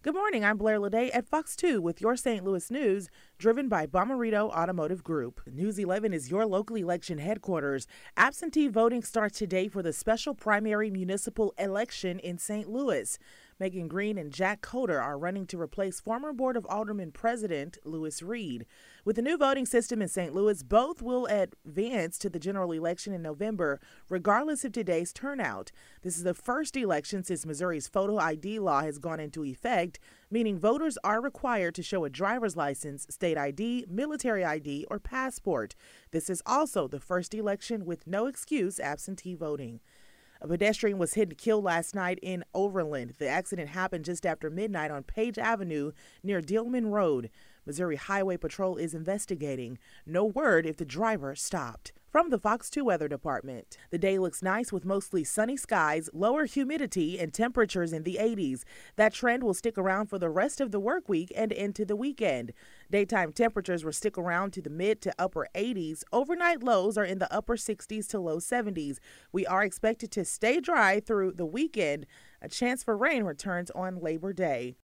Good morning. I'm Blair Lede at Fox 2 with your St. Louis news, driven by Bomarito Automotive Group. News 11 is your local election headquarters. Absentee voting starts today for the special primary municipal election in St. Louis. Megan Green and Jack Coatar are running to replace former Board of Aldermen President Lewis Reed. With the new voting system in St. Louis, both will advance to the general election in November, regardless of today's turnout. This is the first election since Missouri's photo ID law has gone into effect, meaning voters are required to show a driver's license, state ID, military ID, or passport. This is also the first election with no excuse absentee voting. A pedestrian was hit and killed last night in Overland. The accident happened just after midnight on Page Avenue near Dielman Road. Missouri Highway Patrol is investigating. No word if the driver stopped. From the Fox 2 Weather Department, the day looks nice with mostly sunny skies, lower humidity, and temperatures in the 80s. That trend will stick around for the rest of the work week and into the weekend. Daytime temperatures will stick around to the mid to upper 80s. Overnight lows are in the upper 60s to low 70s. We are expected to stay dry through the weekend. A chance for rain returns on Labor Day.